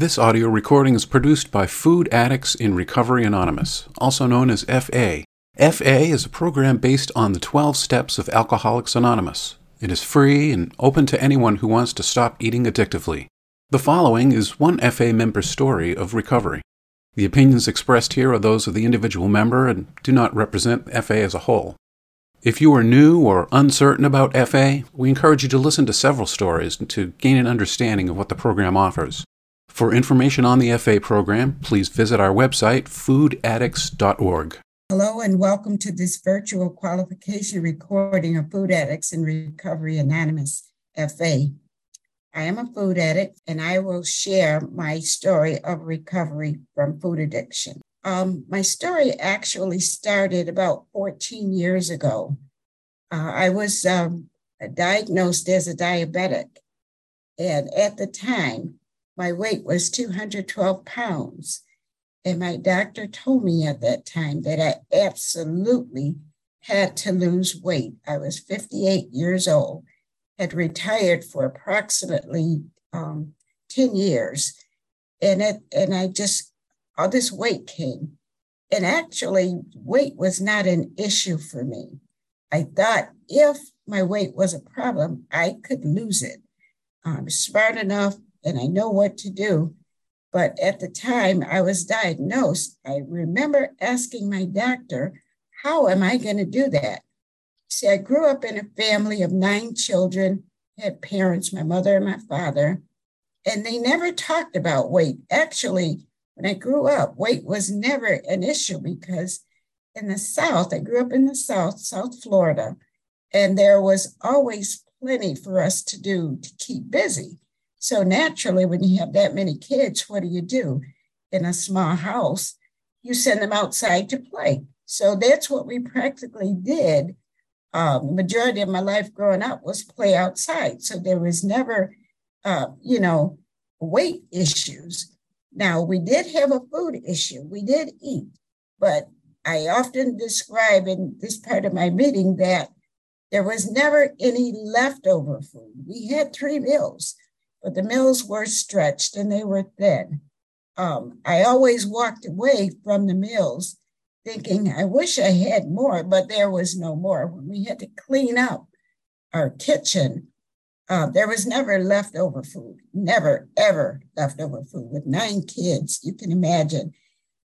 This audio recording is produced by Food Addicts in Recovery Anonymous, also known as FA. FA is a program based on the 12 steps of Alcoholics Anonymous. It is free and open to anyone who wants to stop eating addictively. The following is one FA member's story of recovery. The opinions expressed here are those of the individual member and do not represent FA as a whole. If you are new or uncertain about FA, we encourage you to listen to several stories to gain an understanding of what the program offers. For information on the FA program, please visit our website, foodaddicts.org. Hello, and welcome to this virtual qualification recording of Food Addicts in Recovery Anonymous FA. I am a food addict, and I will share my story of recovery from food addiction. Um, my story actually started about 14 years ago. Uh, I was um, diagnosed as a diabetic, and at the time, my weight was 212 pounds. And my doctor told me at that time that I absolutely had to lose weight. I was 58 years old, had retired for approximately um, 10 years. And it, and I just, all this weight came. And actually, weight was not an issue for me. I thought if my weight was a problem, I could lose it. I'm smart enough and I know what to do. But at the time I was diagnosed, I remember asking my doctor, How am I going to do that? See, I grew up in a family of nine children, had parents, my mother and my father, and they never talked about weight. Actually, when I grew up, weight was never an issue because in the South, I grew up in the South, South Florida, and there was always plenty for us to do to keep busy. So naturally, when you have that many kids, what do you do in a small house? You send them outside to play. So that's what we practically did. Um, majority of my life growing up was play outside. So there was never, uh, you know, weight issues. Now we did have a food issue. We did eat, but I often describe in this part of my meeting that there was never any leftover food. We had three meals but the mills were stretched and they were thin. Um, I always walked away from the mills thinking, I wish I had more, but there was no more. When we had to clean up our kitchen, uh, there was never leftover food, never, ever leftover food. With nine kids, you can imagine.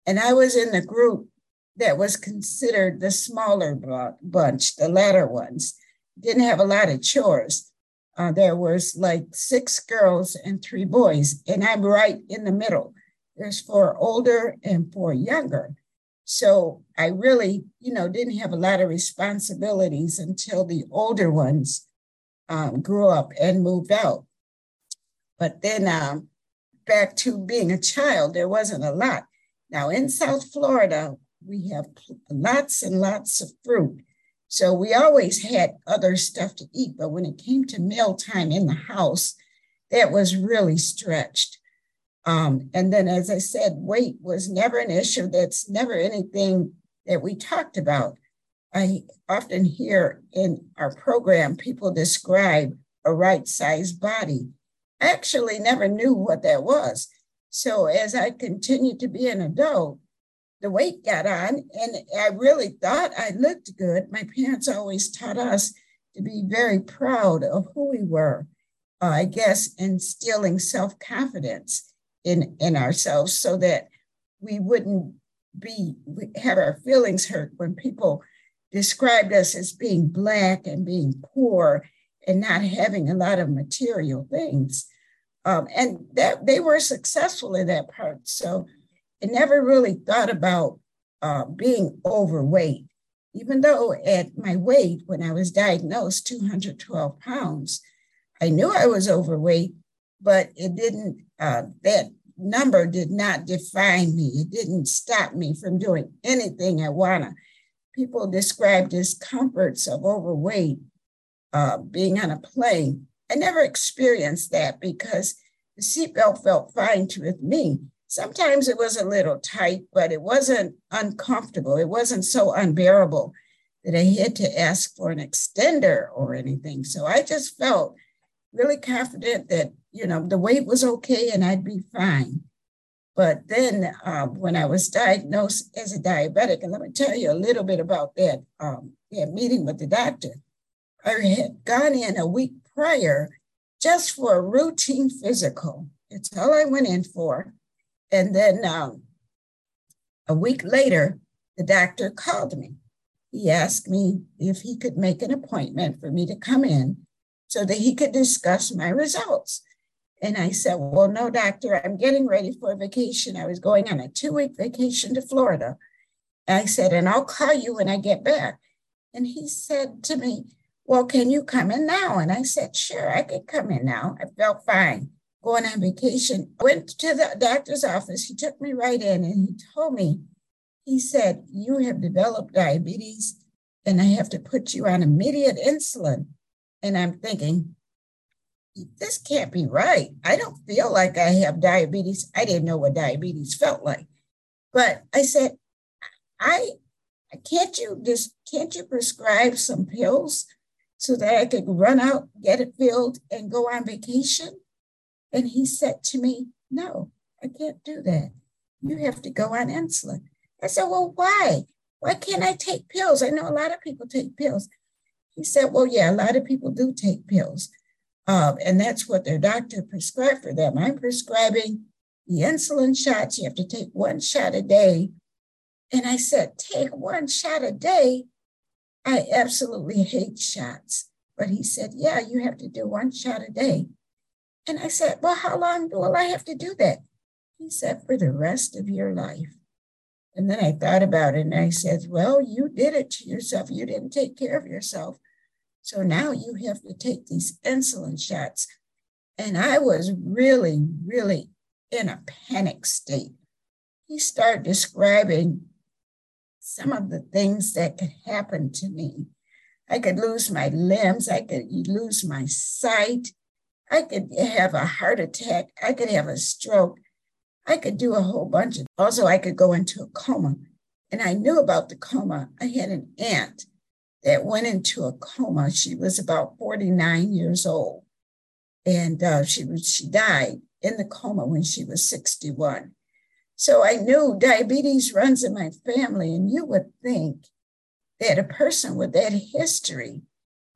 And I was in the group that was considered the smaller bunch, the latter ones. Didn't have a lot of chores uh, there was like six girls and three boys, and I'm right in the middle. There's four older and four younger. So I really, you know, didn't have a lot of responsibilities until the older ones um, grew up and moved out. But then um, back to being a child, there wasn't a lot. Now in South Florida, we have lots and lots of fruit. So we always had other stuff to eat, but when it came to meal time in the house, that was really stretched. Um, and then, as I said, weight was never an issue. That's never anything that we talked about. I often hear in our program people describe a right sized body. I actually never knew what that was. So, as I continued to be an adult, the weight got on, and I really thought I looked good. My parents always taught us to be very proud of who we were. Uh, I guess instilling self confidence in in ourselves so that we wouldn't be have our feelings hurt when people described us as being black and being poor and not having a lot of material things. Um, and that they were successful in that part. So I never really thought about uh, being overweight, even though at my weight, when I was diagnosed, 212 pounds, I knew I was overweight, but it didn't, uh, that number did not define me. It didn't stop me from doing anything I wanna. People describe discomforts of overweight, uh, being on a plane. I never experienced that because the seatbelt felt fine with me. Sometimes it was a little tight, but it wasn't uncomfortable. It wasn't so unbearable that I had to ask for an extender or anything. So I just felt really confident that, you know, the weight was okay and I'd be fine. But then uh, when I was diagnosed as a diabetic, and let me tell you a little bit about that, um, that meeting with the doctor. I had gone in a week prior just for a routine physical. It's all I went in for. And then um, a week later, the doctor called me. He asked me if he could make an appointment for me to come in so that he could discuss my results. And I said, Well, no, doctor, I'm getting ready for a vacation. I was going on a two week vacation to Florida. And I said, And I'll call you when I get back. And he said to me, Well, can you come in now? And I said, Sure, I could come in now. I felt fine going on vacation. Went to the doctor's office. He took me right in and he told me, he said, You have developed diabetes and I have to put you on immediate insulin. And I'm thinking, this can't be right. I don't feel like I have diabetes. I didn't know what diabetes felt like. But I said, I can't you just can't you prescribe some pills so that I could run out, get it filled, and go on vacation? And he said to me, No, I can't do that. You have to go on insulin. I said, Well, why? Why can't I take pills? I know a lot of people take pills. He said, Well, yeah, a lot of people do take pills. Um, and that's what their doctor prescribed for them. I'm prescribing the insulin shots. You have to take one shot a day. And I said, Take one shot a day? I absolutely hate shots. But he said, Yeah, you have to do one shot a day. And I said, Well, how long will I have to do that? He said, For the rest of your life. And then I thought about it and I said, Well, you did it to yourself. You didn't take care of yourself. So now you have to take these insulin shots. And I was really, really in a panic state. He started describing some of the things that could happen to me. I could lose my limbs, I could lose my sight, I could have a heart attack, I could have a stroke, I could do a whole bunch of, also, I could go into a coma. And I knew about the coma. I had an aunt that went into a coma. She was about 49 years old. And uh, she, she died in the coma when she was 61. So I knew diabetes runs in my family. And you would think that a person with that history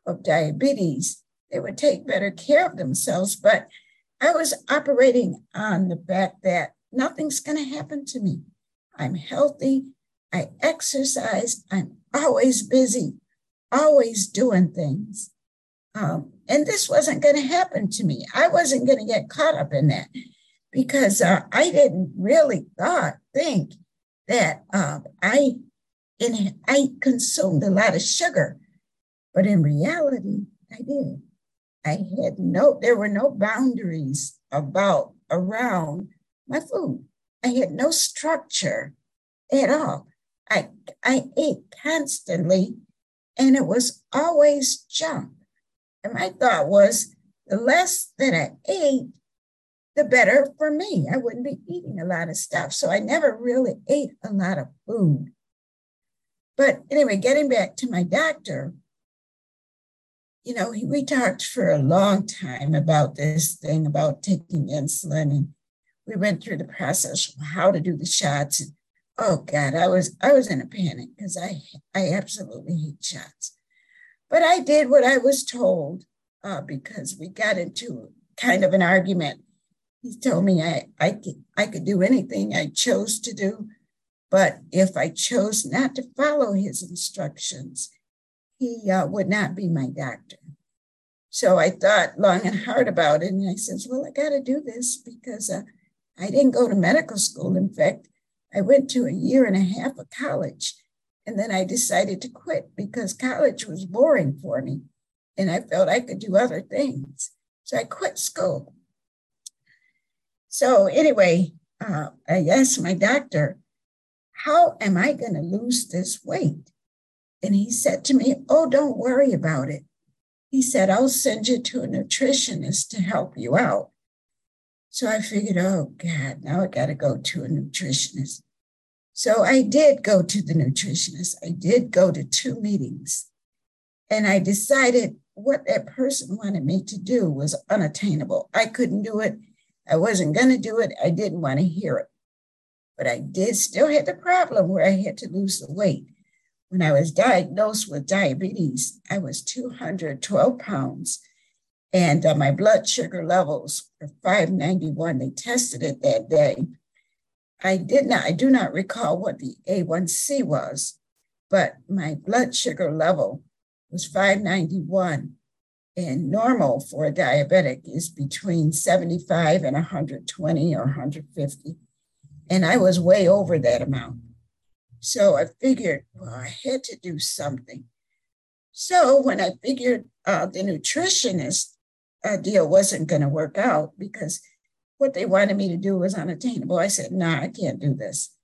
of diabetes, they would take better care of themselves. But I was operating on the fact that nothing's going to happen to me. I'm healthy. I exercise. I'm always busy, always doing things. Um, and this wasn't going to happen to me. I wasn't going to get caught up in that because uh, I didn't really thought think that uh, I in, I consumed a lot of sugar, but in reality, I did. I had no, there were no boundaries about around my food. I had no structure at all. I, I ate constantly and it was always junk. And my thought was the less that I ate, the better for me. I wouldn't be eating a lot of stuff. So I never really ate a lot of food. But anyway, getting back to my doctor, you know, we talked for a long time about this thing about taking insulin and we went through the process of how to do the shots. And, oh God, I was I was in a panic because I I absolutely hate shots. But I did what I was told uh, because we got into kind of an argument. He told me I I could I could do anything I chose to do, but if I chose not to follow his instructions, he uh, would not be my doctor. So I thought long and hard about it, and I says, "Well, I got to do this because uh, I didn't go to medical school. In fact, I went to a year and a half of college. And then I decided to quit because college was boring for me. And I felt I could do other things. So I quit school. So, anyway, uh, I asked my doctor, How am I going to lose this weight? And he said to me, Oh, don't worry about it. He said, I'll send you to a nutritionist to help you out. So I figured, oh God, now I got to go to a nutritionist. So I did go to the nutritionist. I did go to two meetings. And I decided what that person wanted me to do was unattainable. I couldn't do it. I wasn't going to do it. I didn't want to hear it. But I did still have the problem where I had to lose the weight. When I was diagnosed with diabetes, I was 212 pounds and uh, my blood sugar levels were 591. They tested it that day. I did not, I do not recall what the A1C was, but my blood sugar level was 591. And normal for a diabetic is between 75 and 120 or 150. And I was way over that amount. So I figured, well, I had to do something. So when I figured uh, the nutritionist uh, deal wasn't going to work out because what they wanted me to do was unattainable, I said, nah, I can't do this.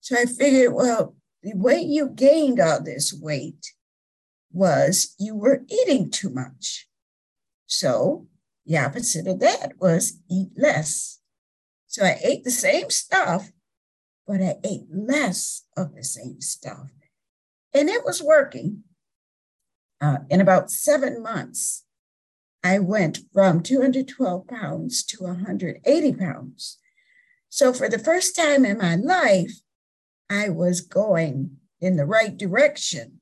So I figured, well, the way you gained all this weight was you were eating too much. So the opposite of that was eat less. So I ate the same stuff, but I ate less of the same stuff. And it was working. Uh, in about seven months, I went from 212 pounds to 180 pounds. So for the first time in my life, I was going in the right direction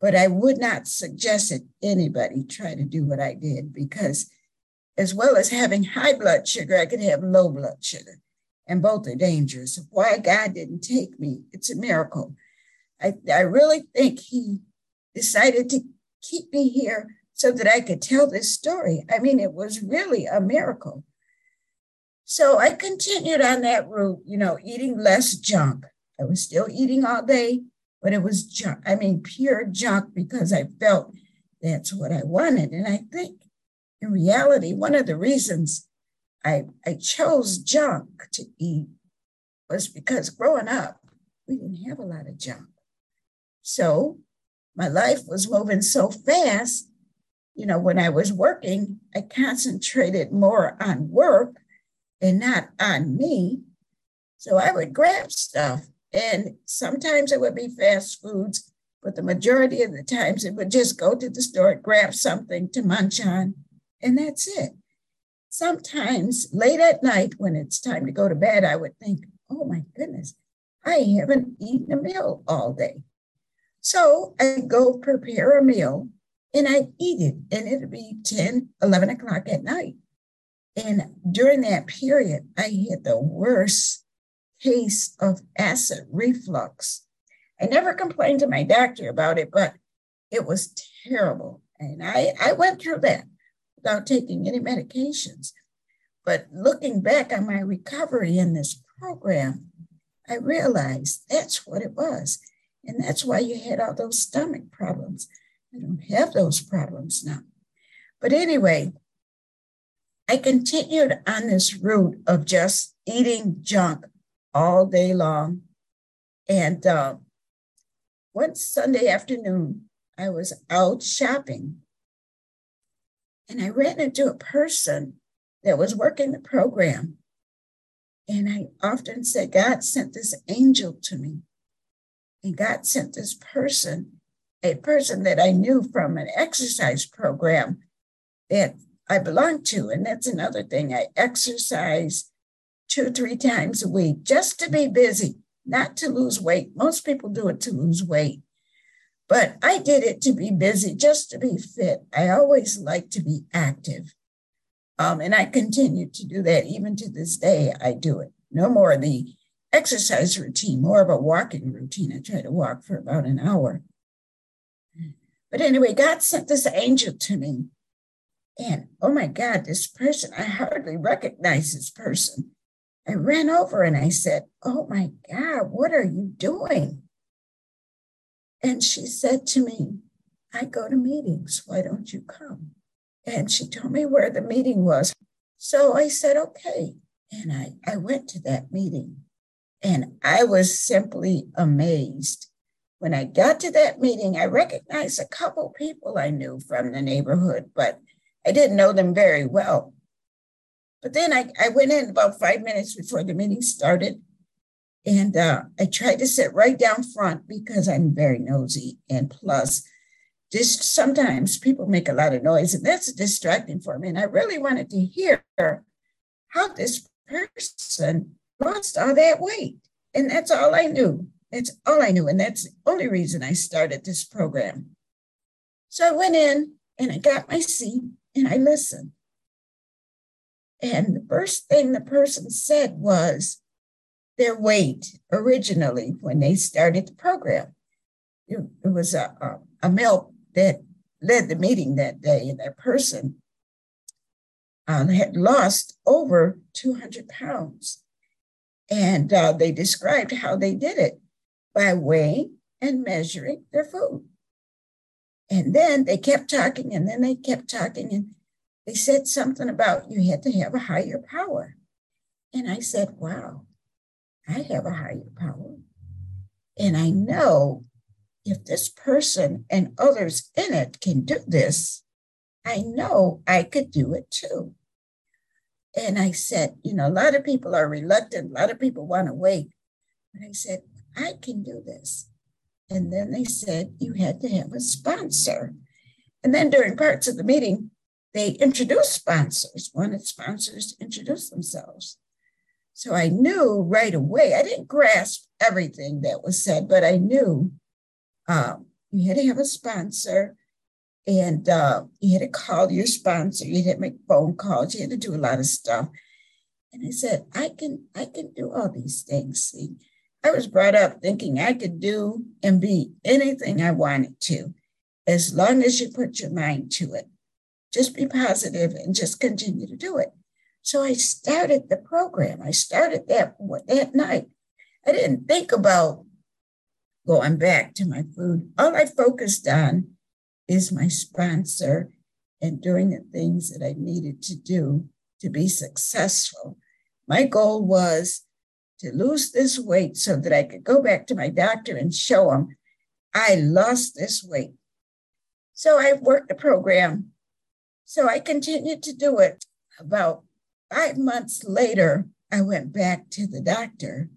but I would not suggest that anybody try to do what I did because, as well as having high blood sugar, I could have low blood sugar, and both are dangerous. Why God didn't take me, it's a miracle. I, I really think He decided to keep me here so that I could tell this story. I mean, it was really a miracle. So I continued on that route, you know, eating less junk. I was still eating all day, but it was junk. I mean, pure junk because I felt that's what I wanted. And I think in reality, one of the reasons I, I chose junk to eat was because growing up, we didn't have a lot of junk. So my life was moving so fast. You know, when I was working, I concentrated more on work and not on me. So I would grab stuff and sometimes it would be fast foods, but the majority of the times it would just go to the store, grab something to munch on, and that's it. Sometimes late at night, when it's time to go to bed, I would think, oh my goodness, I haven't eaten a meal all day. So I go prepare a meal and I eat it, and it'd be 10, 11 o'clock at night. And during that period, I had the worst case of acid reflux. I never complained to my doctor about it, but it was terrible. And I, I went through that without taking any medications. But looking back on my recovery in this program, I realized that's what it was. And that's why you had all those stomach problems. I don't have those problems now. But anyway, I continued on this route of just eating junk all day long. And uh, one Sunday afternoon, I was out shopping and I ran into a person that was working the program. And I often said, God sent this angel to me. And God sent this person, a person that I knew from an exercise program that I belonged to. And that's another thing. I exercise two, three times a week just to be busy, not to lose weight. Most people do it to lose weight. But I did it to be busy, just to be fit. I always like to be active. Um, and I continue to do that. Even to this day, I do it. No more the exercise routine, more of a walking routine. I try to walk for about an hour. But anyway, God sent this angel to me. And oh my God, this person, I hardly recognize this person. I ran over and I said, Oh my God, what are you doing? And she said to me, I go to meetings. Why don't you come? And she told me where the meeting was. So I said, Okay. And I, I went to that meeting and I was simply amazed. When I got to that meeting, I recognized a couple people I knew from the neighborhood, but I didn't know them very well. But then I, I went in about five minutes before the meeting started. And uh, I tried to sit right down front because I'm very nosy. And plus, just sometimes people make a lot of noise and that's distracting for me. And I really wanted to hear how this person lost all that weight. And that's all I knew. That's all I knew. And that's the only reason I started this program. So I went in and I got my seat and I listened. And the first thing the person said was their weight originally when they started the program. It, it was a, a, a male that led the meeting that day, and that person um, had lost over 200 pounds. And uh, they described how they did it by weighing and measuring their food. And then they kept talking, and then they kept talking, and they said something about you had to have a higher power. And I said, Wow, I have a higher power. And I know if this person and others in it can do this, I know I could do it too. And I said, you know, a lot of people are reluctant, a lot of people want to wait. But I said, I can do this. And then they said, you had to have a sponsor. And then during parts of the meeting, they introduced sponsors, wanted sponsors to introduce themselves. So I knew right away, I didn't grasp everything that was said, but I knew um, you had to have a sponsor and uh, you had to call your sponsor. You had to make phone calls. You had to do a lot of stuff. And I said, I can, I can do all these things. See, I was brought up thinking I could do and be anything I wanted to, as long as you put your mind to it. Just be positive and just continue to do it. So I started the program. I started that that night. I didn't think about going back to my food. All I focused on is my sponsor and doing the things that I needed to do to be successful. My goal was to lose this weight so that I could go back to my doctor and show him I lost this weight. So I worked the program. So I continued to do it. About five months later, I went back to the doctor,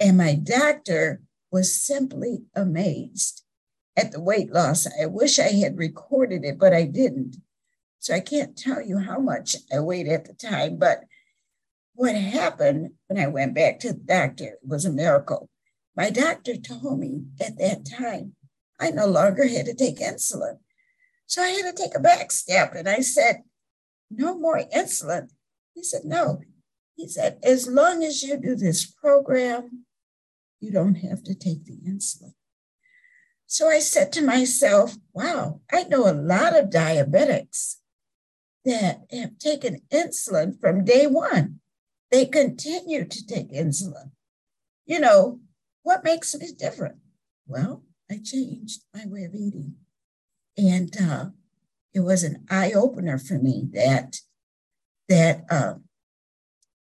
and my doctor was simply amazed at the weight loss. I wish I had recorded it, but I didn't. So I can't tell you how much I weighed at the time. But what happened when I went back to the doctor was a miracle. My doctor told me at that time I no longer had to take insulin. So I had to take a back step. And I said, No more insulin. He said, No. He said, As long as you do this program, you don't have to take the insulin. So I said to myself, wow, I know a lot of diabetics that have taken insulin from day one. They continue to take insulin. You know, what makes me different? Well, I changed my way of eating. And uh, it was an eye opener for me that that uh,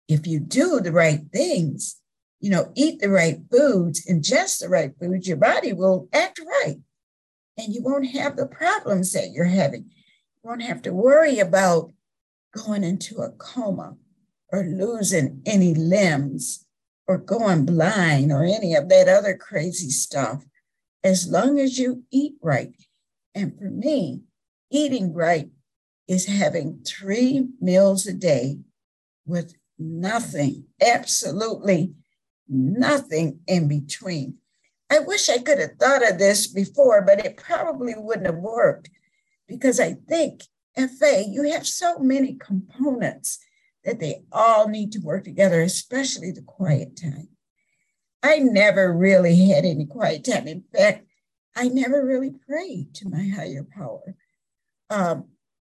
if you do the right things, you know, eat the right foods, ingest the right foods, your body will act right. And you won't have the problems that you're having. You won't have to worry about going into a coma or losing any limbs or going blind or any of that other crazy stuff, as long as you eat right. And for me, eating right is having three meals a day with nothing, absolutely nothing in between. I wish I could have thought of this before, but it probably wouldn't have worked because I think FA, you have so many components that they all need to work together, especially the quiet time. I never really had any quiet time. In fact, I never really prayed to my higher power. Um,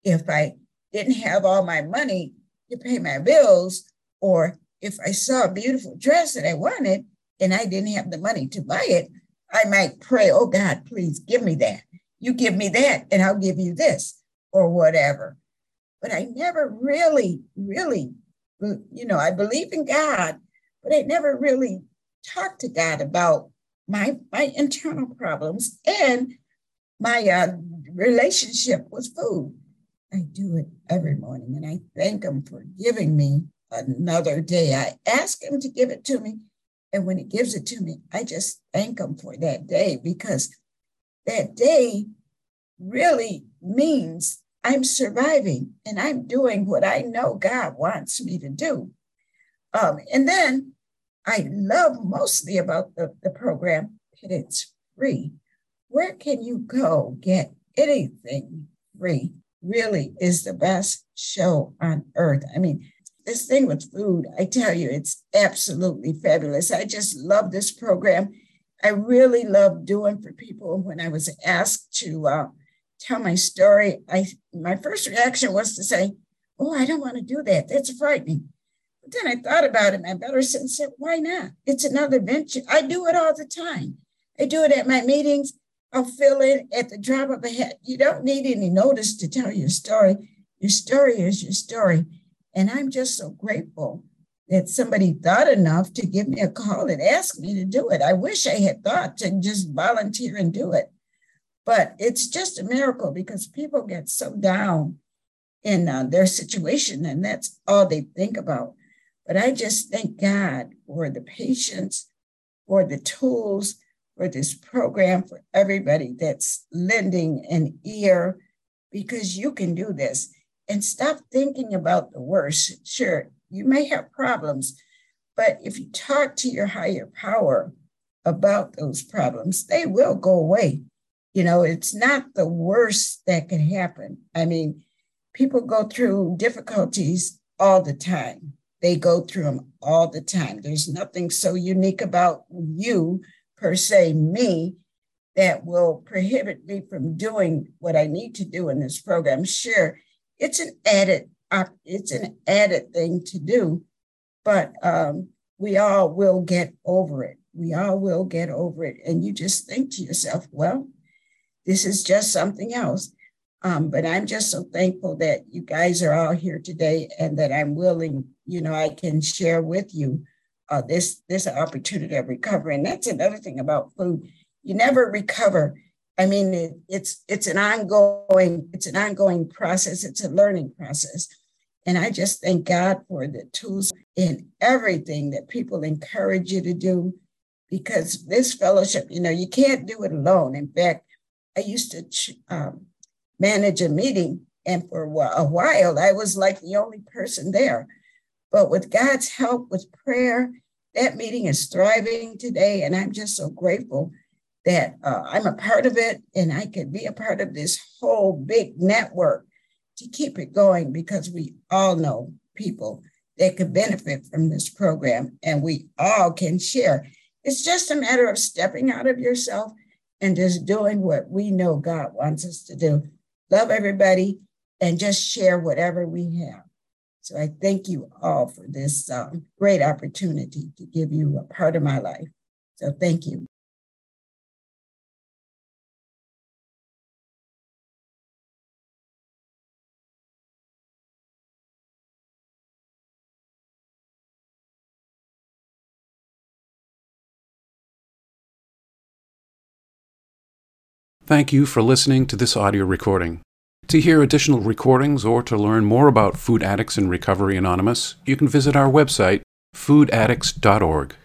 if I didn't have all my money to pay my bills, or if I saw a beautiful dress that I wanted and I didn't have the money to buy it, I might pray, oh God, please give me that. You give me that, and I'll give you this, or whatever. But I never really, really, you know, I believe in God, but I never really talked to God about my my internal problems and my uh, relationship with food. I do it every morning, and I thank Him for giving me another day. I ask him to give it to me. And when he gives it to me, I just thank him for that day because that day really means I'm surviving and I'm doing what I know God wants me to do. Um, and then I love mostly about the, the program that it's free. Where can you go get anything free? Really is the best show on earth. I mean, this thing with food, I tell you, it's absolutely fabulous. I just love this program. I really love doing for people. When I was asked to uh, tell my story, I my first reaction was to say, "Oh, I don't want to do that. That's frightening." But then I thought about it. My better sense said, "Why not? It's another venture. I do it all the time. I do it at my meetings. I'll fill in at the drop of a hat. You don't need any notice to tell your story. Your story is your story." And I'm just so grateful that somebody thought enough to give me a call and ask me to do it. I wish I had thought to just volunteer and do it. But it's just a miracle because people get so down in uh, their situation and that's all they think about. But I just thank God for the patience, for the tools, for this program, for everybody that's lending an ear because you can do this and stop thinking about the worst. Sure, you may have problems, but if you talk to your higher power about those problems, they will go away. You know, it's not the worst that can happen. I mean, people go through difficulties all the time. They go through them all the time. There's nothing so unique about you, per se, me, that will prohibit me from doing what I need to do in this program. Sure, it's an added it's an added thing to do, but um, we all will get over it. We all will get over it, and you just think to yourself, well, this is just something else. Um, but I'm just so thankful that you guys are all here today, and that I'm willing, you know, I can share with you uh, this this opportunity of recovery. And that's another thing about food: you never recover I mean, it, it's it's an ongoing it's an ongoing process. It's a learning process, and I just thank God for the tools in everything that people encourage you to do, because this fellowship, you know, you can't do it alone. In fact, I used to um, manage a meeting, and for a while, I was like the only person there. But with God's help, with prayer, that meeting is thriving today, and I'm just so grateful that uh, I'm a part of it and I could be a part of this whole big network to keep it going because we all know people that could benefit from this program and we all can share. It's just a matter of stepping out of yourself and just doing what we know God wants us to do. Love everybody and just share whatever we have. So I thank you all for this um, great opportunity to give you a part of my life. So thank you. Thank you for listening to this audio recording. To hear additional recordings or to learn more about Food Addicts in Recovery Anonymous, you can visit our website, foodaddicts.org.